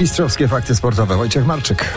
Mistrzowskie fakty sportowe. Wojciech Marczyk.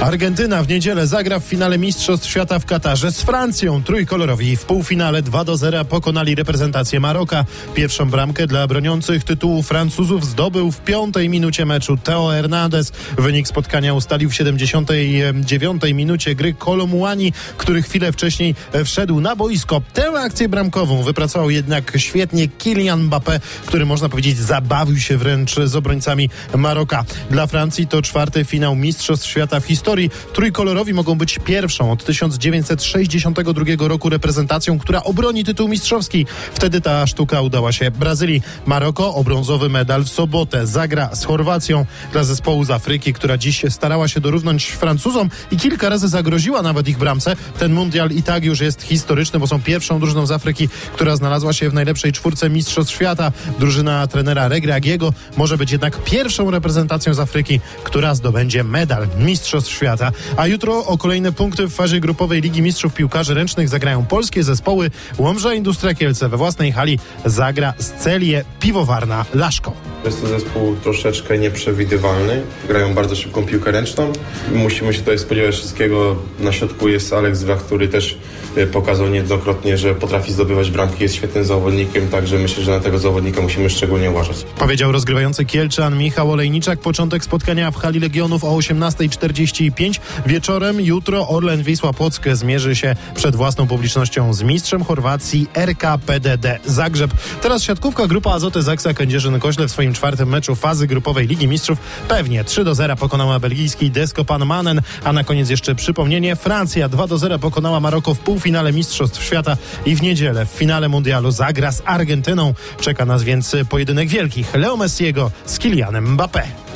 Argentyna w niedzielę zagra w finale Mistrzostw Świata w Katarze z Francją. Trójkolorowi w półfinale 2 do 0 pokonali reprezentację Maroka. Pierwszą bramkę dla broniących tytułu Francuzów zdobył w piątej minucie meczu Teo Hernandez. Wynik spotkania ustalił w 79 minucie gry Kolomuani, który chwilę wcześniej wszedł na boisko. Tę akcję bramkową wypracował jednak świetnie Kylian Mbappé, który można powiedzieć zabawił się wręcz z obrońcami Maroka. Dla Francji to czwarty finał Mistrzostw Świata w historii historii trójkolorowi mogą być pierwszą od 1962 roku reprezentacją, która obroni tytuł mistrzowski. Wtedy ta sztuka udała się Brazylii. Maroko o brązowy medal w sobotę zagra z Chorwacją dla zespołu z Afryki, która dziś starała się dorównać Francuzom i kilka razy zagroziła nawet ich bramce. Ten mundial i tak już jest historyczny, bo są pierwszą drużyną z Afryki, która znalazła się w najlepszej czwórce Mistrzostw Świata. Drużyna trenera Regreagiego może być jednak pierwszą reprezentacją z Afryki, która zdobędzie medal Mistrzostw świata. A jutro o kolejne punkty w fazie grupowej Ligi Mistrzów Piłkarzy Ręcznych zagrają polskie zespoły. Łomża Industria Kielce we własnej hali zagra z Celię Piwowarna Laszko. Jest to zespół troszeczkę nieprzewidywalny. Grają bardzo szybką piłkę ręczną. Musimy się tutaj spodziewać wszystkiego. Na środku jest Alex Wach, który też pokazał niejednokrotnie, że potrafi zdobywać bramki, jest świetnym zawodnikiem, także myślę, że na tego zawodnika musimy szczególnie uważać. Powiedział rozgrywający Kielczan Michał Olejniczak. Początek spotkania w hali Legionów o 18.45 wieczorem. Jutro Orlen Wisła Płock zmierzy się przed własną publicznością z mistrzem Chorwacji RKPDD Zagrzeb. Teraz siatkówka grupa Azoty Zaksa Kędzierzyn-Koźle w swoim czwartym meczu fazy grupowej Ligi Mistrzów pewnie 3 do 0 pokonała belgijski Deskopan Manen, a na koniec jeszcze przypomnienie Francja 2 do 0 pokonała Maroko w półfinale Mistrzostw Świata i w niedzielę w finale mundialu zagra z Argentyną. Czeka nas więc pojedynek wielkich Leo Messiego z Kylianem Mbappé.